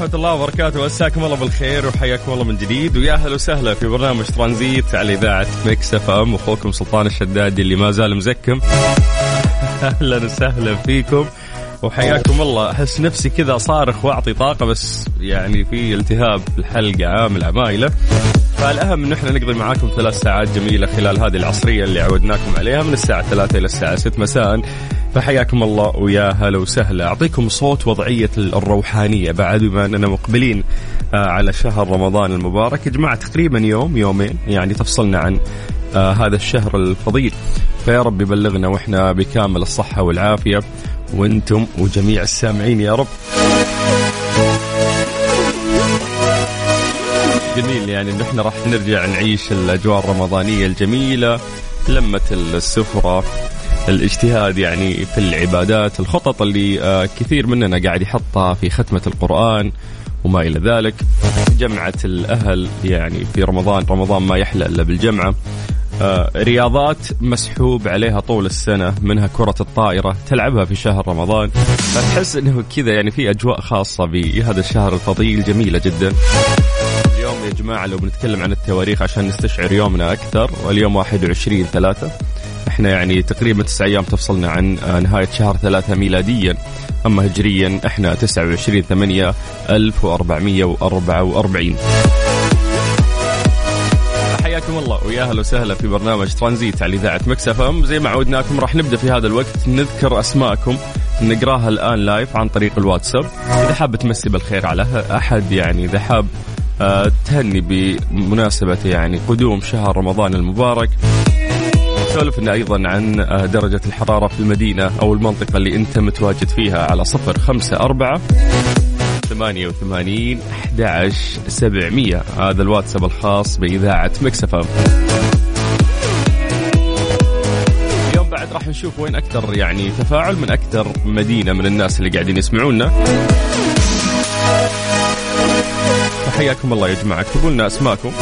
ورحمة الله وبركاته. مساكم الله بالخير وحياكم الله من جديد. ويا أهلا وسهلا في برنامج ترانزيت على إذاعة Mix FM. أخوكم سلطان الشدادي اللي ما زال مزكم. أهلا وسهلا فيكم وحياكم الله. أحس نفسي كذا صارخ وأعطي طاقة بس يعني في التهاب الحلق عامل عمايلة. فالأهم أن إحنا نقضي معاكم ثلاث ساعات جميلة خلال هذه العصرية اللي عودناكم عليها من الساعة 3 إلى الساعة 6 مساء. فحياكم الله ويا هلا وسهلا. أعطيكم صوت وضعية الروحانية بعد بما أننا مقبلين آه، على شهر رمضان المبارك. يا جماعة تقريبا يوم يومين يعني تفصلنا عن آه، هذا الشهر الفضيل. فيا رب يبلغنا وإحنا بكامل الصحة والعافية. وأنتم وجميع السامعين يا رب. جميل يعني إن إحنا راح نرجع نعيش الأجواء الرمضانية الجميلة لمة السفرة الاجتهاد يعني في العبادات الخطط اللي آه، كثير مننا قاعد يحطها في ختمة القرآن وما إلى ذلك. جمعة الأهل يعني في رمضان رمضان ما يحلى إلا بالجمعة. آه، رياضات مسحوب عليها طول السنة منها كرة الطائرة تلعبها في شهر رمضان. فتحس إنه كذا يعني في أجواء خاصة بهذا الشهر الفضيل جميلة جدا. يا جماعة لو بنتكلم عن التواريخ عشان نستشعر يومنا أكثر واليوم 21 ثلاثة. إحنا يعني تقريبا تسع أيام تفصلنا عن آه، نهاية شهر ثلاثة ميلاديا. أما هجريا إحنا 29 8 1444 حياكم الله ويا أهلا وسهلا في برنامج ترانزيت على إذاعة Mix FM. زي ما عودناكم راح نبدأ في هذا الوقت. نذكر أسماءكم. نقراها الآن live عن طريق الواتساب. إذا حاب تمسي بالخير على أحد يعني إذا حاب تهني بمناسبة يعني قدوم شهر رمضان المبارك. سولفنا أيضا عن آه، درجة الحرارة في المدينة أو المنطقة اللي أنت متواجد فيها على صفر خمسة أربعة ثمانية وثمانين أحد سبعمية. هذا الواتساب الخاص بإذاعة مكسفة اليوم بعد راح نشوف وين أكثر يعني تفاعل من أكثر مدينة من الناس اللي قاعدين يسمعونا. فحياكم الله يا جماعة. اكتبوا لنا أسماءكم.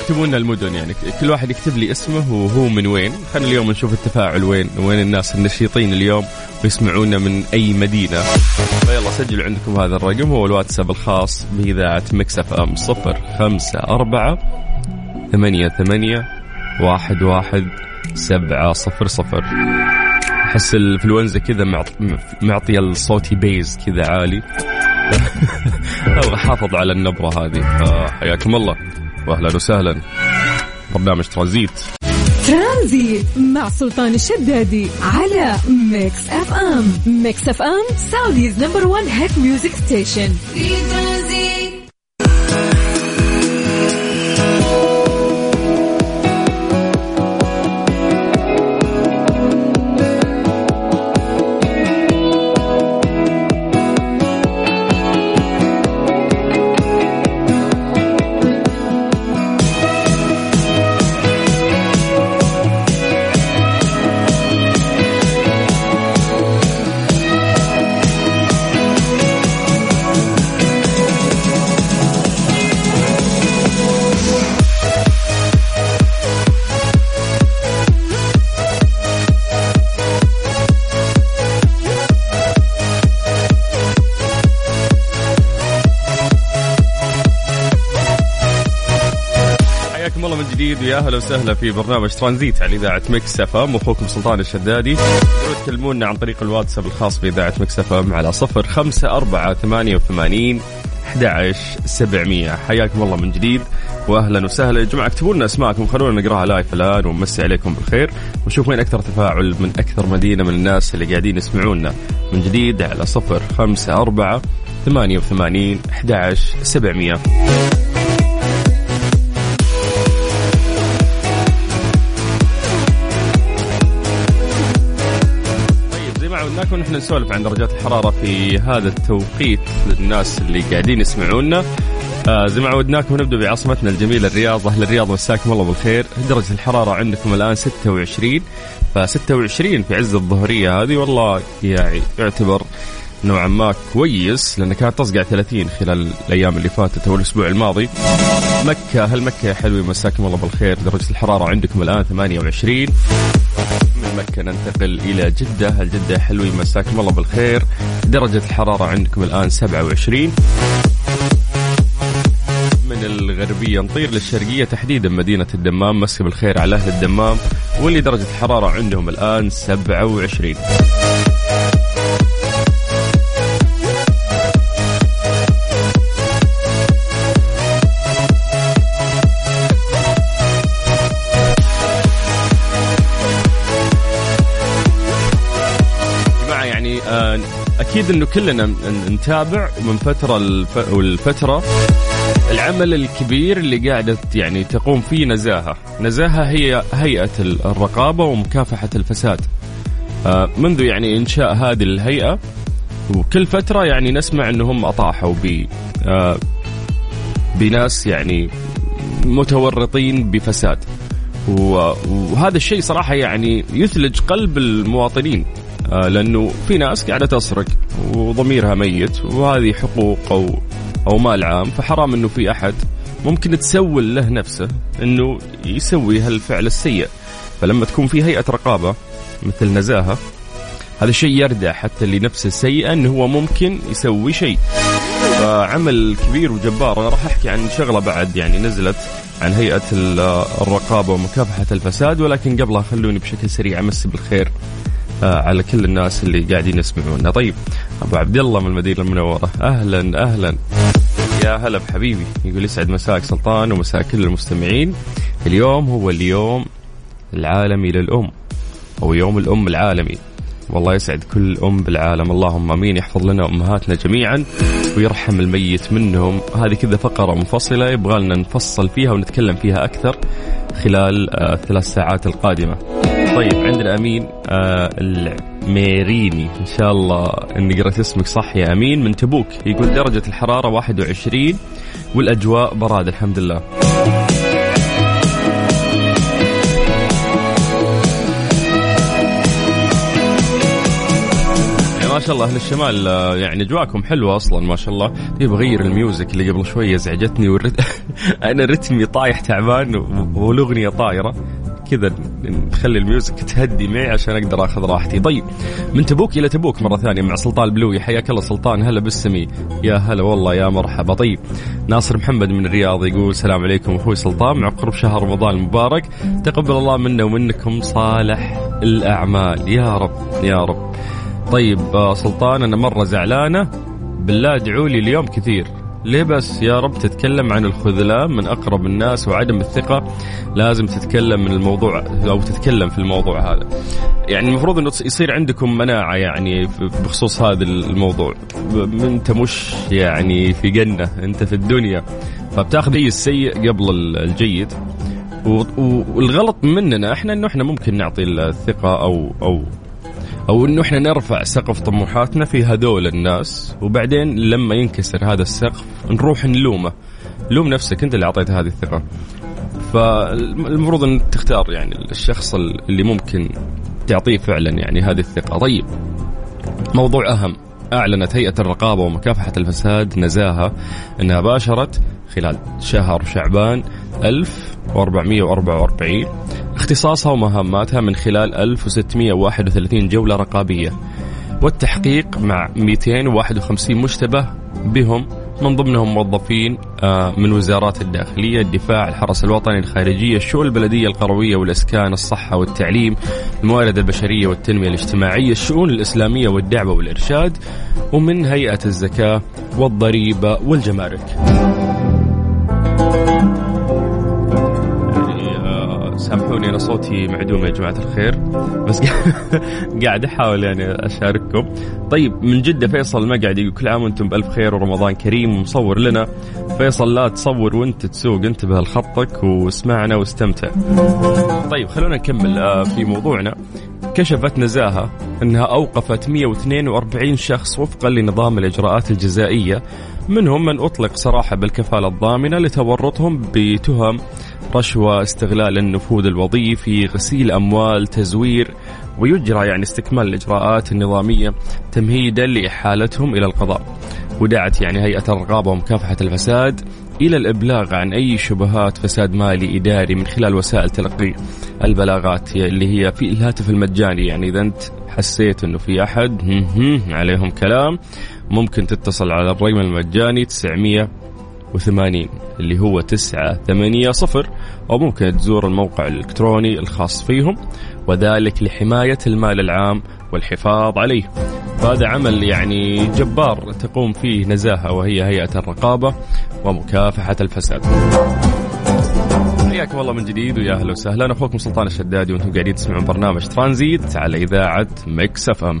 اكتبوا لنا المدن يعني. كل واحد يكتب لي اسمه وهو من وين. خلينا اليوم نشوف التفاعل وين وين الناس النشيطين اليوم ويسمعونا من أي مدينة. فيلا سجلوا عندكم هذا الرقم. هو الواتساب الخاص بإذاعة مكسف خمسة أربعة ثمانية ثمانية واحد واحد سبعة صفر صفر. أحس الإنفلونزا كذا معط- معطي صوتي bass كذا عالي. أحافظ على النبرة هذه. فحياكم الله. وأهلا وسهلا. برنامج ترانزيت. ترانزيت مع سلطان الشدادي على Mix FM Mix FM Saudi's number 1 hit music station في ترانزيت. أهلا وسهلا في برنامج ترانزيت على إذاعة Mix FM. أخوكم سلطان الشدادي. تقدروا تكلمونا عن طريق الواتساب الخاص بإذاعة Mix FM على 054 88 11700 حياكم الله من جديد واهلا وسهلا. يا جماعة اكتبوا لنا أسماءكم خلونا نقراها live الآن ونمسي عليكم بالخير. ونشوف وين أكثر تفاعل من أكثر مدينة من الناس اللي قاعدين يسمعونا من جديد على 054 88 11700 عودناكم نحن نسولف عن درجات الحرارة في هذا التوقيت للناس اللي قاعدين يسمعونا. آه زي ما عودناكم نبدأ بعاصمتنا الجميلة الرياض. أهل الرياض مساكم الله بالخير. درجة الحرارة عندكم الآن 26 ف 26 في عز الظهرية هذه والله يعني يعتبر نوعا ما كويس لأن كانت تصقع 30 خلال الأيام اللي فاتت أو الأسبوع الماضي. مكة هل مكة يا حلوي مساكم الله بالخير. درجة الحرارة عندكم الآن 28 مكة ننتقل إلى جدة. هل جدة يا حلوي مساكم الله بالخير. درجة الحرارة عندكم الآن 27 من الغربية نطير للشرقية تحديدا مدينة الدمام. مسك بالخير على أهل الدمام واللي درجة الحرارة عندهم الآن 27 آه، أكيد أنه كلنا نتابع من فترة الف- والفترة العمل الكبير اللي قاعدة يعني تقوم فيه نزاهة. نزاهة هي هيئة ال- الرقابة ومكافحة الفساد. آه، منذ يعني إنشاء هذه الهيئة وكل فترة يعني نسمع أنهم أطاحوا ب آه، بناس يعني متورطين بفساد. وهذا الشيء صراحة يعني يثلج قلب المواطنين. آه، لأنه في ناس قاعدة تسرق وضميرها ميت وهذه حقوق أو أو مال عام فحرام أنه في أحد ممكن تسول له نفسه أنه يسوي هالفعل السيء. فلما تكون في هيئة رقابة مثل نزاهة هذا الشيء يردع حتى لنفسه السيئة أنه هو ممكن يسوي شيء. فعمل كبير وجبار. أنا راح أحكي عن شغلة بعد يعني نزلت عن هيئة ال- الرقابة ومكافحة الفساد ولكن قبلها خلوني بشكل سريع امسي بالخير. على كل الناس اللي قاعدين يسمعونا. طيب أبو عبد الله من المدينة المنورة. أهلا أهلا. يا هلا بحبيبي. يقول يسعد مساك سلطان ومساء كل المستمعين. اليوم هو اليوم العالمي للأم. أو يوم الأم العالمي. والله يسعد كل أم بالعالم. اللهم آمين. يحفظ لنا أمهاتنا جميعا ويرحم الميت منهم. هذه كذا فقرة منفصلة يبغى لنا نفصل فيها ونتكلم فيها أكثر خلال آه الثلاث ساعات القادمة. طيب عندنا أمين آه الميريني. إن شاء الله إني قرأت اسمك صح يا أمين. من تبوك يقول درجة الحرارة 21 والأجواء براد الحمد لله. يعني ما شاء الله أهل الشمال آه، يعني أجواءكم حلوة أصلا ما شاء الله. يبغى اغير الميوزك اللي قبل شوية ازعجتني والرت... أنا رتمي طايح تعبان والاغنيه طايرة. كذا نخلي الميوزك تهدي معي عشان أقدر أخذ راحتي. طيب من تبوك إلى تبوك مرة ثانية مع سلطان البلوي حياك الله سلطان هلا بالسمي. يا هلا والله يا مرحبا. طيب ناصر محمد من الرياض يقول السلام عليكم أخوي سلطان. مع قرب شهر رمضان المبارك تقبل الله منا ومنكم صالح الأعمال. يا رب يا رب. طيب آه، سلطان أنا مرة زعلانة. بالله ادعوا لي اليوم كثير. ليه بس يا رب تتكلم عن الخذلان من أقرب الناس وعدم الثقة؟ لازم تتكلم من الموضوع أو تتكلم في الموضوع هذا. يعني المفروض إنه يصير عندكم مناعة يعني بخصوص هذا الموضوع. انت مش يعني في جنة أنت في الدنيا. فبتاخذ السيء قبل ال- الجيد. والغلط مننا إحنا إنه إحنا ممكن نعطي الثقة أو أو أو إنه إحنا نرفع سقف طموحاتنا في هذول الناس وبعدين لما ينكسر هذا السقف نروح نلومه. لوم نفسك أنت اللي أعطيت هذه الثقة. فالمفروض إن تختار يعني الشخص اللي ممكن تعطيه فعلا يعني هذه الثقة. طيب موضوع أهم. أعلنت هيئة الرقابة ومكافحة الفساد نزاهة إنها باشرت خلال شهر شعبان 1444 اختصاصها ومهاماتها من خلال 1631 جولة رقابية. والتحقيق مع 251 مشتبه بهم من ضمنهم موظفين آه، من وزارات الداخلية الدفاع الحرس الوطني الخارجية الشؤون البلدية القروية والإسكان الصحة والتعليم الموارد البشرية والتنمية الاجتماعية الشؤون الإسلامية والدعوة والإرشاد ومن هيئة الزكاة والضريبة والجمارك. سامحوني أنا صوتي معدوم يا جماعة الخير بس قاعد أحاول يعني أشارككم. طيب من جدة فيصل قاعد يقول كل عام وأنتم بألف خير ورمضان كريم. ومصور لنا. فيصل لا تصور وأنت تسوق انتبه لخطك واسمعنا واستمتع. طيب خلونا نكمل آه، في موضوعنا. كشفت نزاهة أنها أوقفت 142 شخص وفقا لنظام الإجراءات الجزائية منهم من أطلق سراحة بالكفالة الضامنة لتورطهم بتهم رشوة استغلال النفوذ الوظيفي غسيل أموال تزوير ويجرى يعني استكمال الإجراءات النظامية تمهيدا لإحالتهم إلى القضاء. ودعت يعني هيئة الرقابة ومكافحة الفساد إلى الإبلاغ عن أي شبهات فساد مالي إداري من خلال وسائل تلقي البلاغات اللي هي في الهاتف المجاني. يعني إذا أنت حسيت أنه في أحد هم هم عليهم كلام. ممكن تتصل على الرقم المجاني 980 اللي هو 980 أو ممكن تزور الموقع الإلكتروني الخاص فيهم. وذلك لحماية المال العام والحفاظ عليه. فهذا عمل يعني جبار تقوم فيه نزاهة وهي هيئة الرقابة ومكافحة الفساد. حياكم الله من جديد ويا أهلا وسهلا. أخوكم سلطان الشدادي وأنتم قاعدين تسمعون برنامج ترانزيت على إذاعة Mix FM.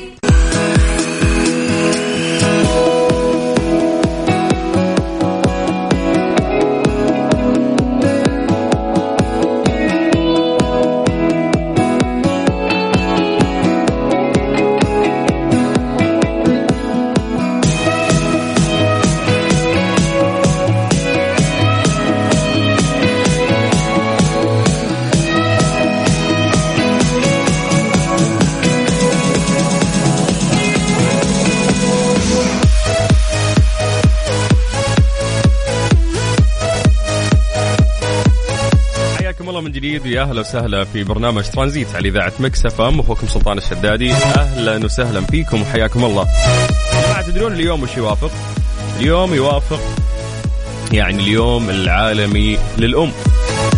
جديد ويا أهلا وسهلا في برنامج ترانزيت على إذاعة Mix FM أخوكم سلطان الشدادي أهلا وسهلا فيكم وحياكم الله. جماعة تدرون اليوم وش يوافق؟ اليوم يوافق يعني اليوم العالمي للأم.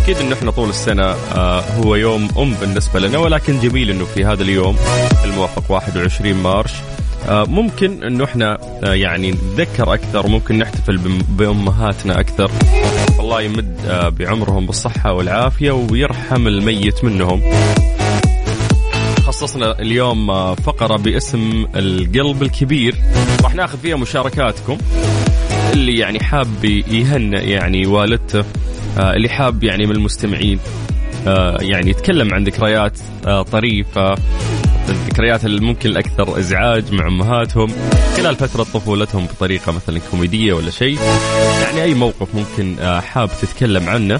أكيد انه إحنا طول السنة آه هو يوم أم بالنسبة لنا ولكن جميل إنه في هذا اليوم الموافق 21 March آه ممكن إنه إحنا آه يعني نتذكر أكثر ممكن نحتفل بأمهاتنا أكثر الله يمد آه، بعمرهم بالصحة والعافية ويرحم الميت منهم. خصصنا اليوم آه، فقرة باسم القلب الكبير. راح ناخذ فيها مشاركاتكم. اللي يعني حاب يهنئ يعني والدته آه، اللي حاب يعني من المستمعين يعني يتكلم عن ذكريات طريفة. الذكريات اللي ممكن الأكثر إزعاج مع أمهاتهم خلال فترة طفولتهم بطريقة مثلا كوميدية ولا شيء. يعني أي موقف ممكن آه، حاب تتكلم عنه.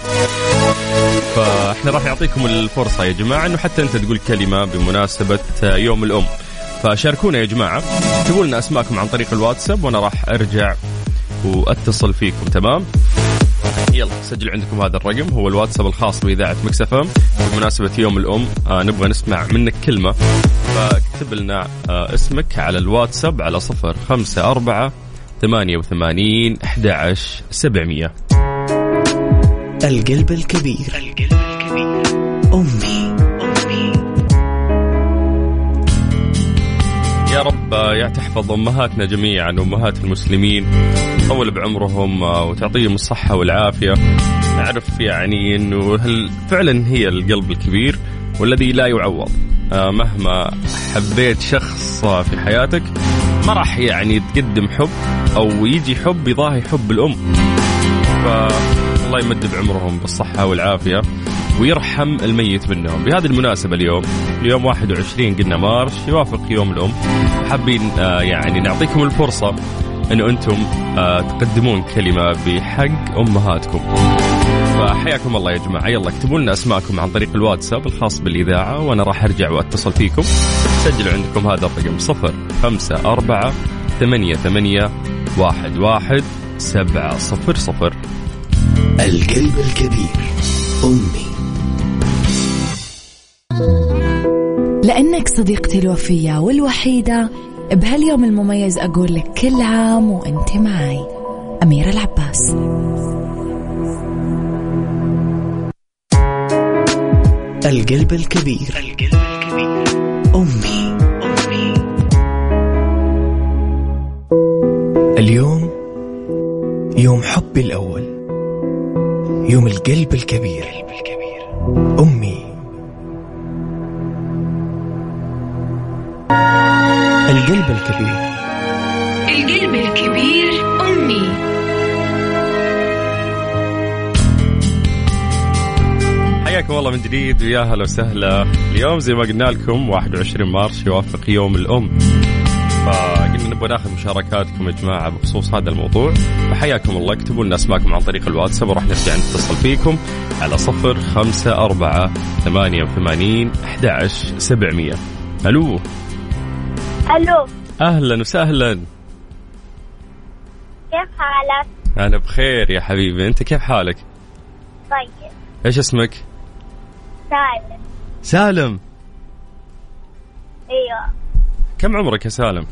فإحنا راح نعطيكم الفرصة يا جماعة إنه حتى أنت تقول كلمة بمناسبة آه، يوم الأم. فشاركونا يا جماعة. اكتبوا لنا أسماءكم عن طريق الواتساب وأنا راح أرجع وأتصل فيكم. تمام؟ يلا سجلوا عندكم هذا الرقم هو الواتساب الخاص بإذاعة مكسفم بمناسبة يوم الأم آه نبغى نسمع منك كلمة. فاكتب لنا آه اسمك على الواتساب على صفر خمسة أربعة ثمانية وثمانين أحد عشر سبعمية. القلب الكبير. القلب الكبير أمي. يا رب آه، يا تحفظ أمهاتنا جميعا وامهات المسلمين. تطول بعمرهم آه، وتعطيهم الصحة والعافية. نعرف يعني إنه هل فعلا هي القلب الكبير والذي لا يعوض. آه، مهما حبيت شخص آه، في حياتك ما راح يعني تقدم حب أو يجي حب يضاهي حب الأم. فالله يمد بعمرهم بالصحة والعافية ويرحم الميت منهم. بهذه المناسبة اليوم يوم 21 قلنا مارش يوافق يوم الأم. حابين يعني نعطيكم الفرصة أنه أنتم آه تقدمون كلمة بحق أمهاتكم. فحياكم الله يا جماعة. يلا اكتبوا لنا أسماءكم عن طريق الواتساب الخاص بالإذاعة وأنا راح أرجع وأتصل فيكم. سجلوا عندكم هذا الرقم صفر خمسة أربعة ثمانية ثمانية واحد واحد سبعة صفر صفر. القلب الكبير أمي. لأنك صديقتي الوفية والوحيدة بهاليوم المميز أقول لك كل عام وأنت معي. أميرة العباس. القلب الكبير. القلب الكبير أمي أمي. اليوم يوم حبي الأول. يوم القلب الكبير. أمي. القلب الكبير. القلب الكبير أمي. حياكم الله من جديد ويا هلا وسهلا. اليوم زي ما قلنا لكم 21 مارس يوافق يوم الأم. فقلنا نبغى ناخذ مشاركاتكم يا جماعة بخصوص هذا الموضوع. فحياكم الله اكتبوا لنا أسماءكم عن طريق الواتساب وراح نرجع نتصل فيكم على صفر خمسة أربعة ثمانية وثمانين أحد عشر سبعمية. ألو. ألو. أهلا وسهلا. كيف حالك؟ أنا بخير يا حبيبي. أنت كيف حالك؟ طيب. إيش اسمك؟ سالم. سالم. أيوه. كم عمرك يا سالم؟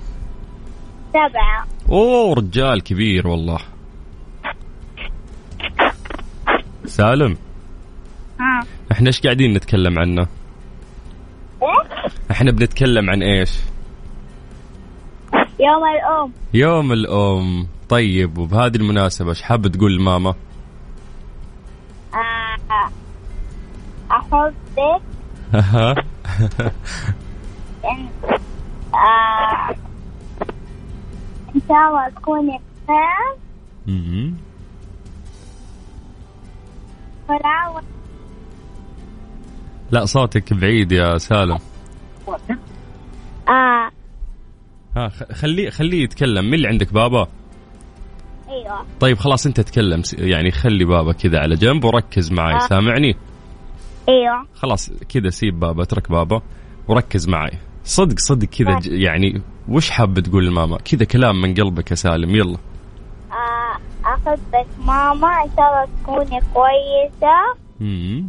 سبعة. أوه رجال كبير والله. سالم. ها إحنا إيش قاعدين نتكلم عنه؟ إيه؟ إحنا بنتكلم عن إيش؟ يوم الأم. يوم الأم. طيب وبهذه المناسبة إيش حاب تقول لماما؟ آه، أحبك ها إن آه، إن شاء الله تكوني بخير. ولا لا صوتك بعيد يا سالم. آه ها خليه خليه يتكلم. مين اللي عندك بابا؟ أيوه. طيب خلاص انت تكلم يعني خلي بابا كذا على جنب وركز معي آه. سامعني؟ أيوه. خلاص كذا سيب بابا اترك بابا وركز معي. صدق صدق كذا ج- يعني وش حاب تقول لماما؟ كذا كلام من قلبك يا سالم يلا. آه، أحبك ماما إن شاء الله تكوني كويسة. مم.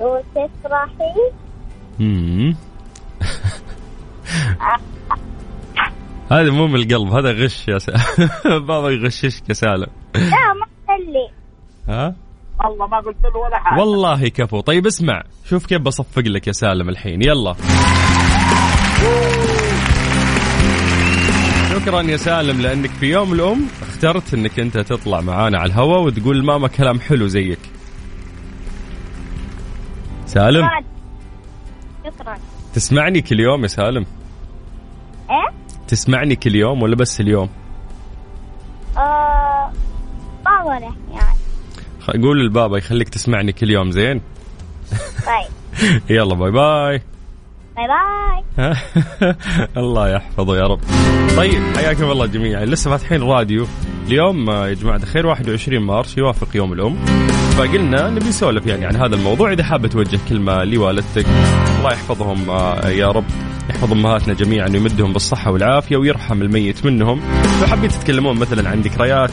وتفرحي مم. هذا مو من القلب هذا غش يا سالم بابا يغششك يا سالم لا ما تخلي ها؟ والله ما قلت له ولا حاجة. والله كفو. طيب اسمع شوف كيف بصفق لك يا سالم الحين. يلا. شكرا يا سالم لأنك في يوم الأم اخترت إنك أنت تطلع معانا على الهواء وتقول ماما كلام حلو زيك. سالم؟ تسمعني كل يوم يا سالم؟ إيه؟ تسمعني كل يوم ولا بس اليوم؟ آه الأحيان خ- قول للبابا يخليك تسمعني كل يوم زين؟ طيب. يلا باي باي. bye bye. الله يحفظه يا رب. طيب حياكم الله جميعا. لسه فاتحين راديو. اليوم آه، يا جماعة الخير 21 مارس يوافق يوم الأم. فقلنا نبي نسولف يعني عن هذا الموضوع. إذا حابة توجه كلمة لوالدتك الله يحفظهم آه، يا رب. يحفظ أمهاتنا جميعا ويمدهم بالصحة والعافية ويرحم الميت منهم. لو حابين تتكلمون مثلا عن ذكريات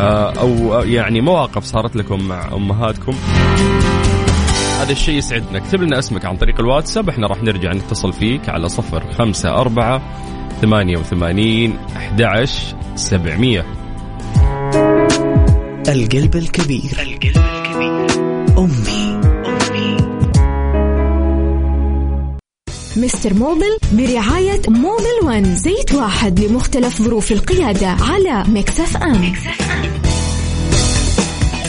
آه، آه، يعني مواقف صارت لكم مع أمهاتكم هذا الشيء يسعدنا. اكتب لنا اسمك عن طريق الواتساب. إحنا راح نرجع نتصل فيك على صفر خمسة أربعة ثمانية وثمانين أحد عشر سبعمية. القلب الكبير. القلب الكبير أمي. أمي Mister Mobil برعاية Mobil One. زيت واحد لمختلف ظروف القيادة على Mix FM.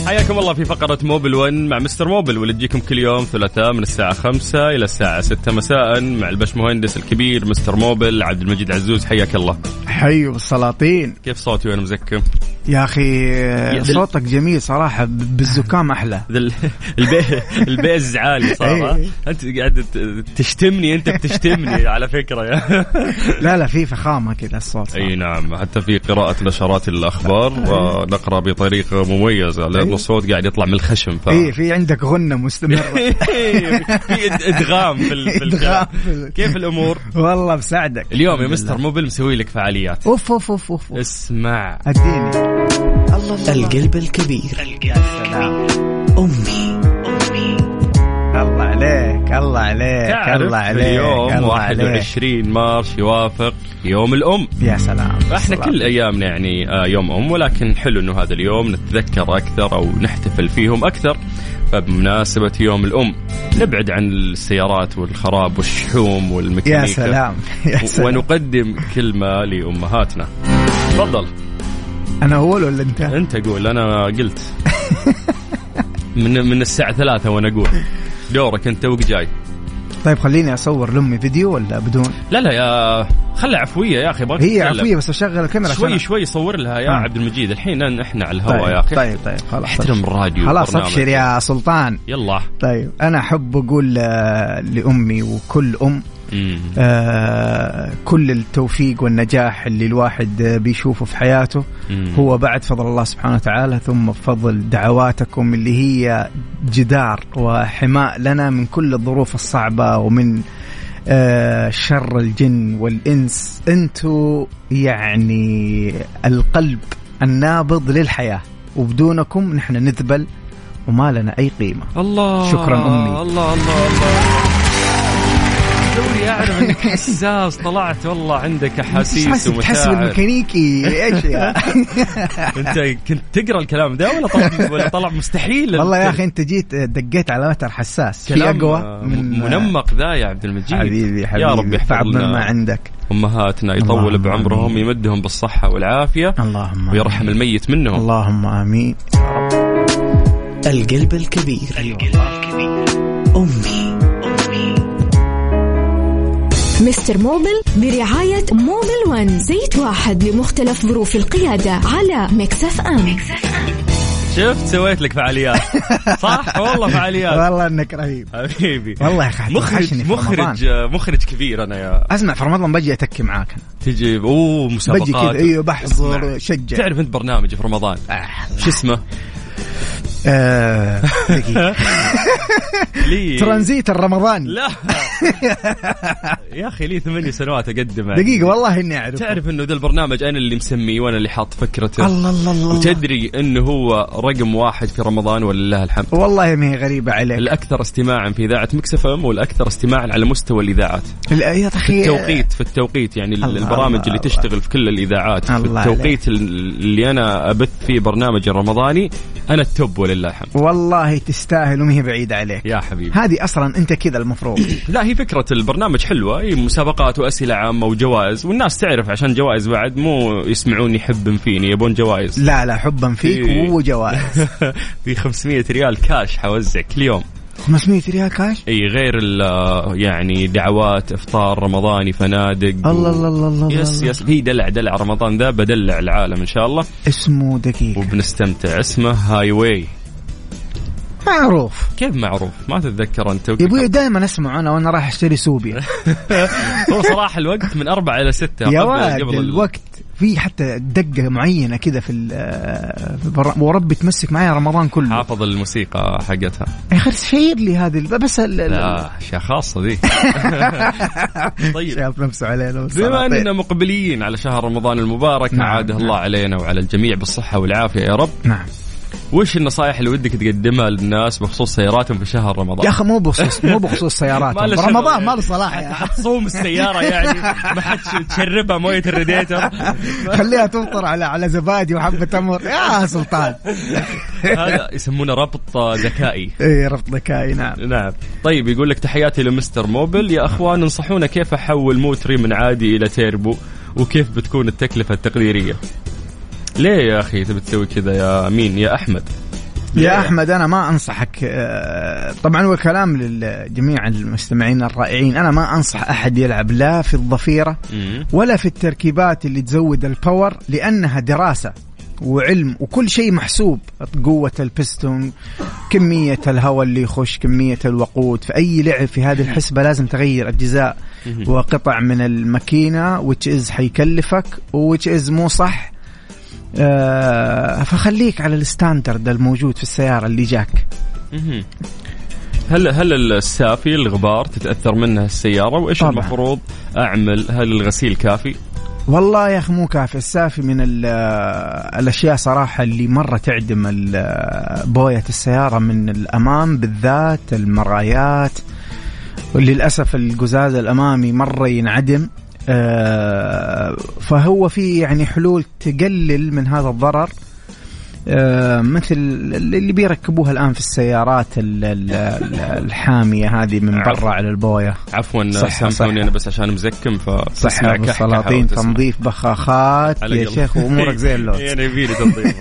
حياكم الله في فقرة Mobil 1 مع Mister Mobil واللي تجيكم كل يوم ثلاثاء من الساعة 5 إلى الساعة 6 مساء مع البش مهندس الكبير Mister Mobil عبد المجيد عزوز حياك الله. حيو بالسلاطين كيف صوتي وأنا مزكم؟ يا أخي صوتك جميل صراحة بالزكام أحلى ال bass عالي صار ها؟ إيه. أنت قاعد تشتمني أنت بتشتمني على فكرة يا لا لا في فخامة كذا الصوت. أي نعم حتى في قراءة نشرات الأخبار آه، نقرا بطريقة مميزة لأن الصوت قاعد يطلع من الخشم ف اي في عندك غنة مستمرة في إدغام في ال- في إدغام الكلام في ال- كيف الأمور؟ والله بساعدك اليوم يا مستر. موبل مسوي لك فعاليات أوف أوف أوف أوف. اسمع أديني القلب الكبير. يا سلام أمي. أمي. الله عليك الله عليك الله عليك اليوم الله عليك. 21 مارش يوافق يوم الأم. يا سلام إحنا الصلاة. كل أيامنا يعني آه، يوم أم ولكن حلو إنه هذا اليوم نتذكر أكثر أو نحتفل فيهم أكثر. فبمناسبة يوم الأم نبعد عن السيارات والخراب والشحوم والميكانيكا. يا سلام يا سلام. ونقدم كلمة لأمهاتنا. تفضل. أنا أول ولا أنت؟ أنت قول أنا قلت من من الساعة ثلاثة وأنا أقول دورك أنت توك جاي طيب خليني أصور لأمي فيديو ولا بدون؟ لا لا يا خلها عفوية يا أخي أبغاك هي تتكلم. عفوية بس أشغل الكاميرا شوي عشان- شوي صور لها يا آه. عبد المجيد الحين إحنا على الهواء طيب يا أخي طيب طيب خلاص احترم الراديو خلاص. أبشر يا سلطان يلا طيب أنا أحب أقول آه، لأمي وكل أم. آه، كل التوفيق والنجاح اللي الواحد بيشوفه في حياته مم. هو بعد فضل الله سبحانه وتعالى ثم بفضل دعواتكم اللي هي جدار وحماء لنا من كل الظروف الصعبة ومن آه، شر الجن والإنس أنتوا يعني القلب النابض للحياة وبدونكم نحن نذبل وما لنا أي قيمة الله شكراً أمي. الله الله الله دوري أعرف إنك حساس طلعت والله عندك أحاسيس تحسب ومشاعر. الميكانيكي؟ إيش يا؟ أنت كنت تقرأ الكلام ده ولا طلع ولا طلع مستحيل؟ والله يا أخي أنت جيت دقيت على وتر حساس. في أقوى من منمق ذا يا عبد المجيد. حبيبي حبيبي. يا رب يحفظ بعض مما لنا عندك. أمهاتنا يطول بعمرهم. يمدهم بالصحة والعافية. اللهم ويرحم الميت منهم. اللهم آمين. القلب الكبير. القلب الكبير. أمي. Mister Mobil برعاية Mobil One زيت واحد لمختلف ظروف القيادة على Mix FM. شفت؟ سويت لك فعاليات. صح؟ والله فعاليات. والله إنك رهيب. حبيبي. والله يا أخي مخرج مخرج. مخرج كبير أنا يا أسمع في رمضان بجي أتكي معاك. أنا. تجي أوه مسابقات. بجي كذا أيوه بحضر شجع. تعرف أنت برنامج في رمضان؟ آه. شو اسمه؟ آه، دقيقة. لي. ترانزيت الرمضاني لا. يا أخي لي ثمانية سنوات اقدم. دقيقة والله إني اعرف تعرف إنه ذا البرنامج أنا اللي مسميه وأنا اللي حاط فكرته الله الله الله. وتدري إنه هو رقم واحد في رمضان ولله الحمد. والله ما هي غريبة عليك. الأكثر استماعا في إذاعة Mix FM والأكثر استماعا على مستوى الإذاعات. لا، يا في أخي التوقيت في التوقيت يعني الله البرامج الله اللي تشتغل في كل الإذاعات. في الله التوقيت اللي أنا أبث فيه برنامج الرمضاني أنا التوب ولله الحمد. والله تستاهل وما هي بعيدة عليك. يا حبيبي. هذه أصلا أنت كذا المفروض. لا هي فكرة البرنامج حلوة هي مسابقات وأسئلة عامة وجوائز والناس تعرف عشان جوائز بعد مو يسمعوني حب فيني يبون جوائز. لا لا حبا فيك إيه. وجوائز في 500 ريال كاش حوزع كل يوم 500 ريال كاش؟ إي غير ال- يعني دعوات إفطار رمضاني فنادق. الله الله الله الله yes. yes. هي دلع دلع رمضان ذا بدلع العالم إن شاء الله. اسمه دقيقة وبنستمتع. اسمه Highway. معروف. كيف معروف؟ ما تتذكر أنت يا أبوي دائما اسمع أنا وأنا رايح أشتري سوبيا هو صراحة الوقت من أربعة إلى ستة يا قبل- الوقت في حتى دقة معينة كذا في البر- وربي تمسك معي رمضان كله. حافظ الموسيقى حقتها. يا أخي share لي هذه بس لا أشياء خاصة ذي. طيب. شاف نفسه علينا بما. أننا مقبلين على شهر رمضان المبارك نعم، عاده نعم. الله علينا وعلى الجميع بالصحة والعافية يا رب. نعم. وش النصائح اللي ودك تقدمها للناس بخصوص سياراتهم في شهر رمضان؟ يا أخي مو بخصوص مو بخصوص سيارات رمضان يعني. ما له صلاح يا أخي. تصوم السيارة يعني. ما حد تشربها موية الريديتر. خليها تفطر على على زبادي وحبة تمر. يا سلطان. هذا يسمونه ربط ذكائي. إيه ربط ذكائي نعم. نعم. طيب يقول لك تحياتي لمستر موبل. يا أخوان انصحونا كيف أحول موتري من عادي إلى تيربو؟ وكيف بتكون التكلفة التقديرية؟ ليه يا أخي تبي تسوي كذا يا مين؟ يا أحمد. يا أحمد أنا ما أنصحك آه، طبعا هو كلام لجميع المستمعين الرائعين. أنا ما أنصح أحد يلعب لا في الضفيرة. ولا في التركيبات اللي تزود ال power لأنها دراسة وعلم وكل شيء محسوب. قوة البستون كمية الهواء اللي يخش كمية الوقود. في أي لعب في هذه الحسبة لازم تغير أجزاء وقطع من الماكينة which is حيكلفك which is مو صح. فخليك على ال standard الموجود في السيارة اللي جاك. هل هل السافي الغبار تتأثر منه السيارة؟ وإيش طبعاً. المفروض أعمل؟ هل الغسيل كافي؟ والله يا أخي مو كافي. السافي من ال- الأشياء صراحة اللي مرة تعدم بوية السيارة من الأمام بالذات المرايات. وللاسف القزاز الأمامي مرة ينعدم. آه، فهو في يعني حلول تقلل من هذا الضرر. آه، مثل اللي بيركبوها الآن في السيارات ال- ال- ال- الحامية هذه من برا على البوية. عفوا سامحوني. أنا بس عشان مزكم ف صحة بالسلاطين تنظيف بخاخات. يا شيخ وامورك زي اللوت يعني يبي لي تنظيف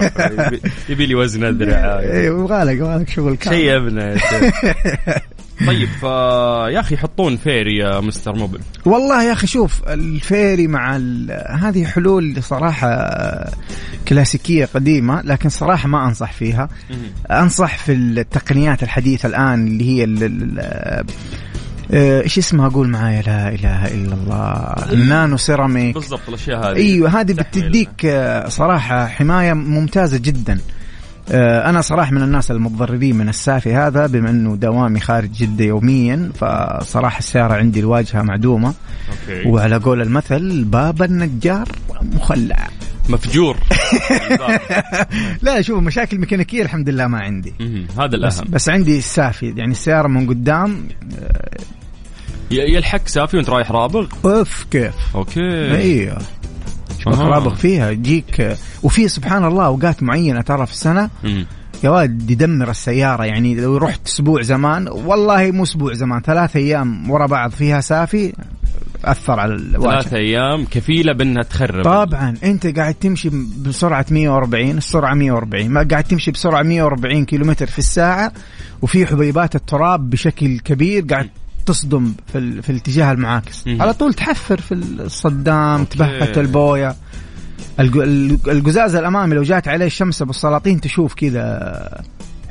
يبي- لي وزن الدراع أيوه يبغالك يبغالك شغل كامل. شيء ابنه يا شيخ. طيب ف يا أخي يحطون فيري يا مستر موبل. والله يا أخي شوف الفيري مع ال- هذه حلول صراحة كلاسيكية قديمة لكن صراحة ما أنصح فيها. أنصح في التقنيات الحديثة الآن اللي هي آه، إيش اسمها؟ أقول معايا لا إله إلا الله. النانو سيراميك. بالضبط الأشياء هذه. أيوه هذه. بتديك آه، صراحة حماية ممتازة جدا. آه، أنا صراحة من الناس المتضررين من السافي هذا بما إنه دوامي خارج جدة يوميا فصراحة السيارة عندي الواجهة معدومة. أوكي. وعلى قول المثل باب النجار مخلع. مفجور. لا شوف مشاكل ميكانيكية الحمد لله ما عندي. هذا بس, الأهم. بس عندي السافي. يعني السيارة من قدام ي- يلحق سافي وأنت رايح رابغ؟ أوف كيف؟ okay. إيوه. رابغ فيها؟ يجيك وفي سبحان الله أوقات معينة ترى في السنة. يا ولد يدمر السيارة. يعني لو رحت أسبوع زمان والله مو أسبوع زمان ثلاث أيام ورا بعض فيها سافي أثر على ثلاث الواجهة أيام كفيلة بأنها تخرب. طبعا. أنت قاعد تمشي بسرعة 140 السرعة 140 ما قاعد تمشي بسرعة 140 كيلومتر في الساعة وفي حبيبات التراب بشكل كبير قاعد تصدم في, ال... في الاتجاه المعاكس. مم. على طول تحفر في الصدام أوكي. تبهت البوية. القزاز الأمامي لو جات عليه الشمس أبو السلاطين تشوف كذا.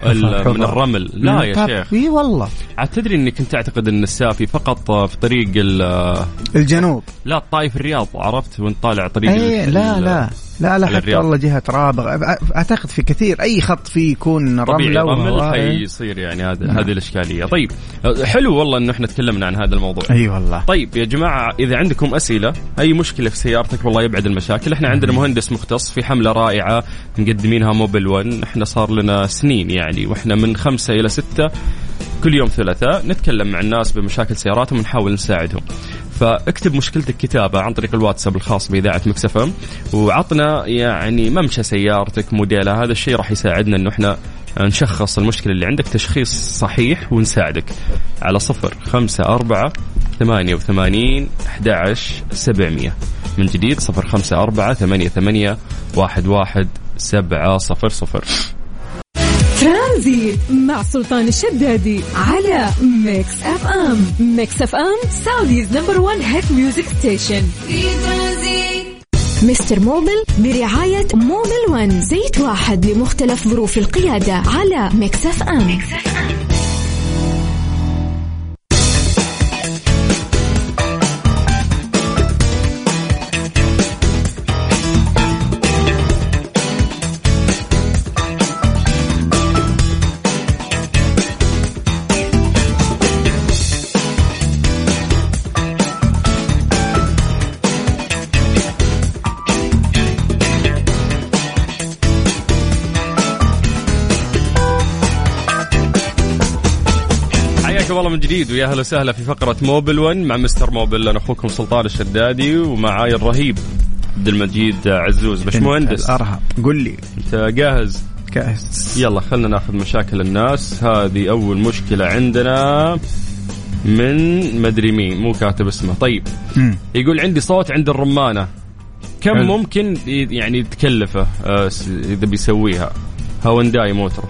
من الرمل. لا يا طب- شيخ. إي والله. عاد تدري إني كنت أعتقد إن السافي فقط في طريق ال- الجنوب. لا الطايف الرياض عرفت؟ وانت طالع طريق اي لا لا. لا لا حتى. والله جهة رابغ أعتقد في كثير أي خط فيه يكون رملة رمل. حيصير يعني هذا نعم. هذه الإشكالية. طيب حلو والله انه إحنا تكلمنا عن هذا الموضوع. أي والله. طيب يا جماعة إذا عندكم أسئلة أي مشكلة في سيارتك والله يبعد المشاكل. إحنا عندنا مهندس مختص في حملة رائعة مقدمينها موبل 1 إحنا صار لنا سنين يعني وإحنا من خمسة إلى ستة كل يوم ثلاثاء نتكلم مع الناس بمشاكل سياراتهم ونحاول نساعدهم. فاكتب مشكلتك كتابة عن طريق الواتساب الخاص بإذاعة مكسفم وعطنا يعني ممشى سيارتك موديلها هذا الشيء راح يساعدنا إنه إحنا نشخص المشكلة اللي عندك تشخيص صحيح ونساعدك. على صفر خمسة أربعة ثمانية وثمانين أحد سبعمية. من جديد صفر خمسة أربعة ثمانية ثمانية واحد واحد سبعة صفر صفر. ترانزيت مع سلطان الشدادي على Mix FM Mix FM Saudi's number 1 hit music station Mister Mobil برعاية Mobil One زيت واحد لمختلف ظروف القيادة على Mix FM حياكم الله من جديد ويا أهلا وسهلا في فقرة موبل 1 مع مستر موبل. أنا أخوكم سلطان الشدادي ومعاي الرهيب عبد المجيد عزوز. باشمهندس الارهب قل لي. أنت جاهز؟ كاس يلا خلنا ناخذ مشاكل الناس. هذه أول مشكلة عندنا من مدري مين مو كاتب اسمه. طيب مم. يقول عندي صوت عند الرمانة. كم حلو. ممكن يعني تكلفه؟ آه، إذا بيسويها. هونداي موتر.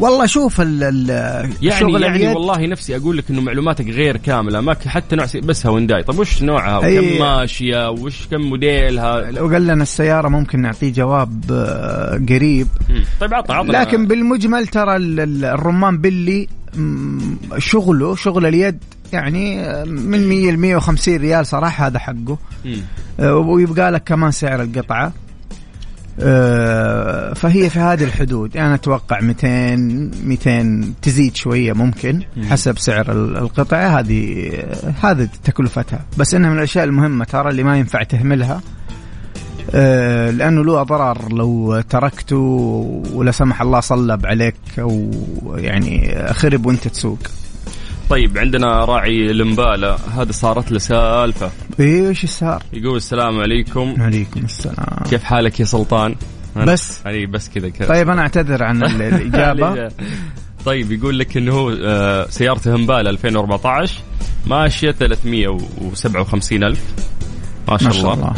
والله شوف ال ال يعني يعني اليد والله نفسي أقول لك إنه معلوماتك غير كاملة ما حتى نوع بس هونداي طيب وش نوعها؟ أي. وكم ماشية؟ وش كم موديلها لو قال لنا السيارة ممكن نعطيه جواب آه، قريب. طيب عطنا عطنا لكن بالمجمل ترى ال- ال- الرمان بلي شغله شغل اليد يعني آه، من 100 ل 150 ريال صراحة هذا حقه. آه، ويبقى لك كمان سعر القطعة. آه، فهي في هذه الحدود. يعني أتوقع 200 200 تزيد شوية ممكن حسب سعر ال- القطعة. هذه آه، هذه تكلفتها. بس إنها من الأشياء المهمة ترى اللي ما ينفع تهملها. آه، لأنه له أضرار. لو تركته ولا سمح الله صلب عليك أو يعني خرب وأنت تسوق. طيب عندنا راعي المبالة هذا صارت له سالفة. إيش صار؟ يقول السلام عليكم. عليكم السلام. كيف حالك يا سلطان؟ بس. يعني بس كذا كذا. طيب أنا أعتذر عن ال- الإجابة. طيب يقول لك إنه هو سيارته همبالة 2014 ماشية 357 ألف. ما شاء, ما شاء الله.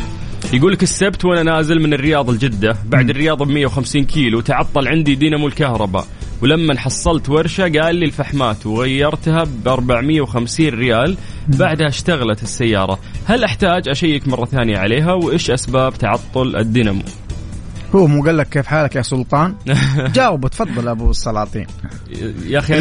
يقول لك السبت وأنا نازل من الرياض لجده بعد الرياض ب 150 كيلو تعطل عندي دينامو الكهرباء. ولما حصلت ورشة قال لي الفحمات وغيرتها ب 450 ريال. بعدها اشتغلت السيارة. هل أحتاج أشيك مرة ثانية عليها؟ وإيش أسباب تعطل الدينامو؟ هو مو قال لك كيف حالك يا سلطان؟ جاوب تفضل أبو السلاطين. يا أخي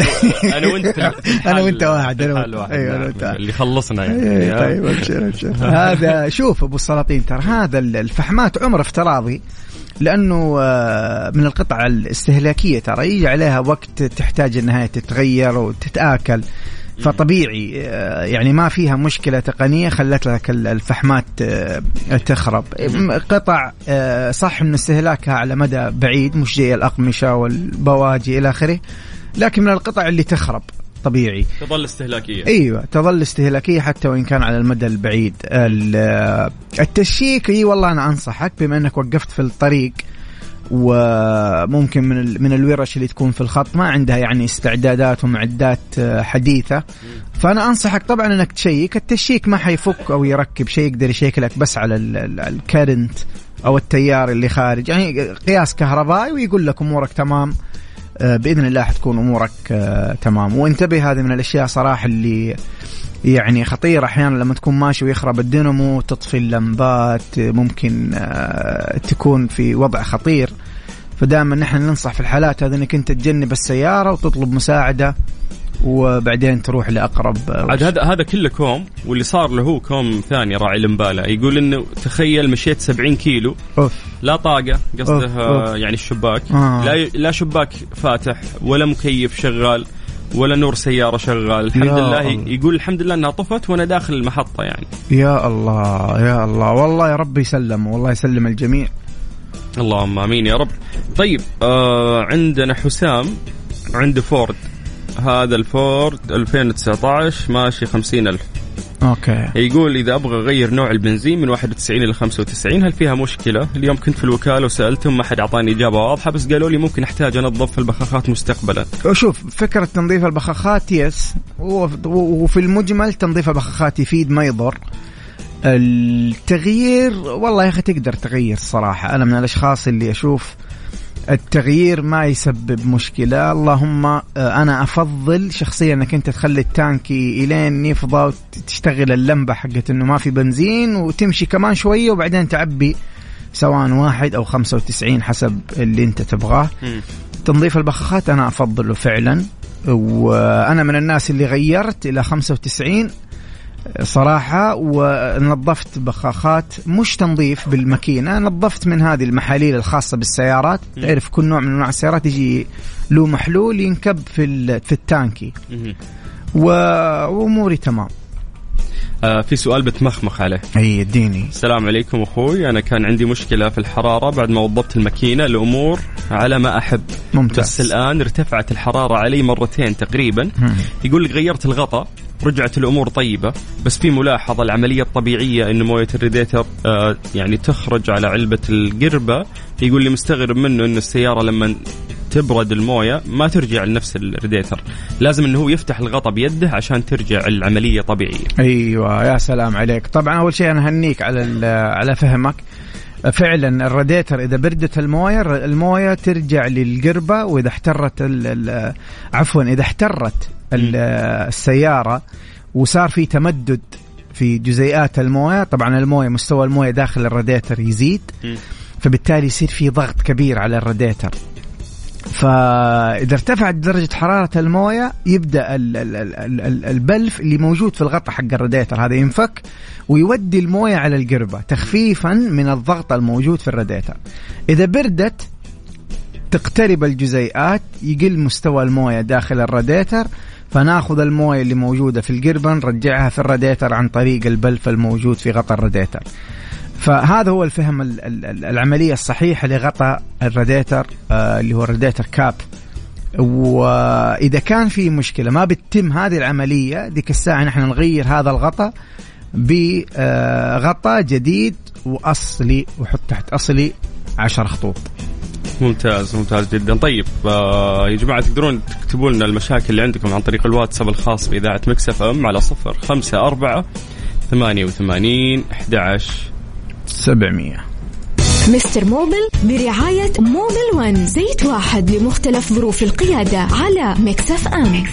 أنا وأنت أنا وأنت واحد، واحد، أيوة، نعم. وأنت. اللي خلصنا يعني. إيه، طيب أبشر أبشر. هذا شوف أبو السلاطين ترى هذا ال- الفحمات عمر افتراضي. لأنه آه، من القطع الاستهلاكية ترى يجي عليها وقت تحتاج إنها تتغير وتتآكل. فطبيعي آه، يعني ما فيها مشكلة تقنية خلت لك ال- الفحمات آه، تخرب. قطع صح إن استهلاكها على مدى بعيد مش زي الأقمشة والبواجي إلى آخره لكن من القطع اللي تخرب. طبيعي. تظل استهلاكية. أيوه تظل استهلاكية حتى وإن كان على المدى البعيد. ال- التشيك إي والله أنا أنصحك بما إنك وقفت في الطريق وممكن من من الورش اللي تكون في الخط ما عندها يعني استعدادات ومعدات حديثة. فأنا أنصحك طبعا إنك تشيك. ال check ما حيفك أو يركب شيء يقدر يشيك لك بس على ال- ال- ال current أو التيار اللي خارج. يعني قياس كهربائي ويقول لك أمورك تمام. بإذن الله حتكون أمورك آه، تمام. وانتبه هذه من الأشياء صراحة اللي يعني خطيرة. أحيانا لما تكون ماشي ويخرب الدينامو تطفي اللمبات آه، ممكن آه، تكون في وضع خطير. فدائما نحن ننصح في الحالات هذه إنك أنت تجنب السيارة وتطلب مساعدة وبعدين تروح لأقرب آه، عاد هذا هذا كله كوم واللي صار له هو كوم ثاني راعي ال Impala يقول إنه تخيل مشيت 70 كيلو أوف. لا طاقة قصده أوف، أوف. يعني الشباك. آه. لا لا شباك فاتح ولا مكيف شغال ولا نور سيارة شغال. الحمد لله الله. يقول الحمد لله إنها طفت وأنا داخل المحطة يعني. يا الله يا الله. والله يا رب يسلم والله يسلم الجميع. اللهم آمين يا رب. طيب آه عندنا حسام عنده فورد. هذا الفورد 2019 ماشي 50 ألف. okay. يقول إذا أبغى أغير نوع البنزين من 91 إلى 95 هل فيها مشكلة؟ اليوم كنت في الوكالة وسألتهم ما حد أعطاني إجابة واضحة بس قالوا لي ممكن أحتاج أنظف البخاخات مستقبلا. شوف فكرة تنظيف البخاخات yes وف- وفي المجمل تنظيف البخاخات يفيد ما يضر. التغيير والله يا أخي تقدر تغير الصراحة أنا من الأشخاص اللي أشوف التغيير ما يسبب مشكلة. اللهم آه، أنا أفضل شخصيا إنك أنت تخلي التانكي إلين يفضى وتشتغل اللمبة حقت إنه ما في بنزين وتمشي كمان شوية وبعدين تعبي سواء واحد أو 95 حسب اللي أنت تبغاه. تنظيف البخاخات أنا أفضله فعلا. وأنا من الناس اللي غيرت إلى 95 صراحة ونظفت بخاخات مش تنظيف بالماكينة نظفت من هذه المحاليل الخاصة بالسيارات. تعرف كل نوع من أنواع السيارات يجي له محلول ينكب في في التانكي. و- وأموري تمام. آه في سؤال بتمخمخ عليه. إي اديني. السلام عليكم أخوي. أنا كان عندي مشكلة في الحرارة بعد ما وضبت الماكينة الأمور على ما أحب. ممتاز. بس الآن ارتفعت الحرارة علي مرتين تقريبا. مم. يقول لك غيرت الغطاء. رجعت الأمور طيبة بس في ملاحظة العملية الطبيعية انه موية الريديتر آه يعني تخرج على علبة القربة يقول لي مستغرب منه انه السيارة لما تبرد الموية ما ترجع لنفس الريديتر. لازم إنه هو يفتح الغطاء بيده عشان ترجع العملية طبيعية. أيوه يا سلام عليك. طبعا أول شيء أنا اهنيك على على فهمك. فعلا الراديتر إذا بردت الموية الموية ترجع للقربة وإذا احترت عفوا إذا احترت السيارة وصار في تمدد في جزيئات الموية. طبعا الموية مستوى الموية داخل الراديتر يزيد. فبالتالي يصير في ضغط كبير على الراديتر فاذا ارتفعت درجة حرارة الموية يبدأ ال- ال- ال- ال- البلف اللي موجود في الغطاء حق الراديتر هذا ينفك ويودي الموية على القربة تخفيفا من الضغط الموجود في الراديتر إذا بردت تقترب الجزيئات يقل مستوى الموية داخل الراديتر فناخذ المويه اللي موجودة في القربه نرجعها في الراديتر عن طريق البلف الموجود في غطاء الراديتر. فهذا هو الفهم ال- ال- ال- العملية الصحيحة لغطاء الراديتر آه، اللي هو الراديتر كاب. وإذا كان في مشكلة ما بتتم هذه العملية ديك الساعة نحن نغير هذا الغطاء بغطاء جديد وأصلي وحط تحت أصلي 10 خطوط. ممتاز ممتاز جدا طيب آه يا جماعة تقدرون تكتبوا لنا المشاكل اللي عندكم عن طريق الواتساب الخاص بإذاعة مكسف أم على صفر خمسة أربعة ثمانية وثمانين أحد 700 Mister Mobil برعاية Mobil One زيت واحد لمختلف ظروف القيادة على ام, Mix FM.